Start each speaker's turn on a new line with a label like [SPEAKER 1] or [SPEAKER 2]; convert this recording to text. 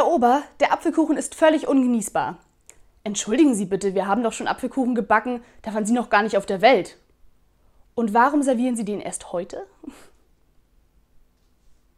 [SPEAKER 1] Herr Ober, der Apfelkuchen ist völlig ungenießbar. Entschuldigen Sie bitte, wir haben doch schon Apfelkuchen gebacken, da waren Sie noch gar nicht auf der Welt. Und warum servieren Sie den erst heute?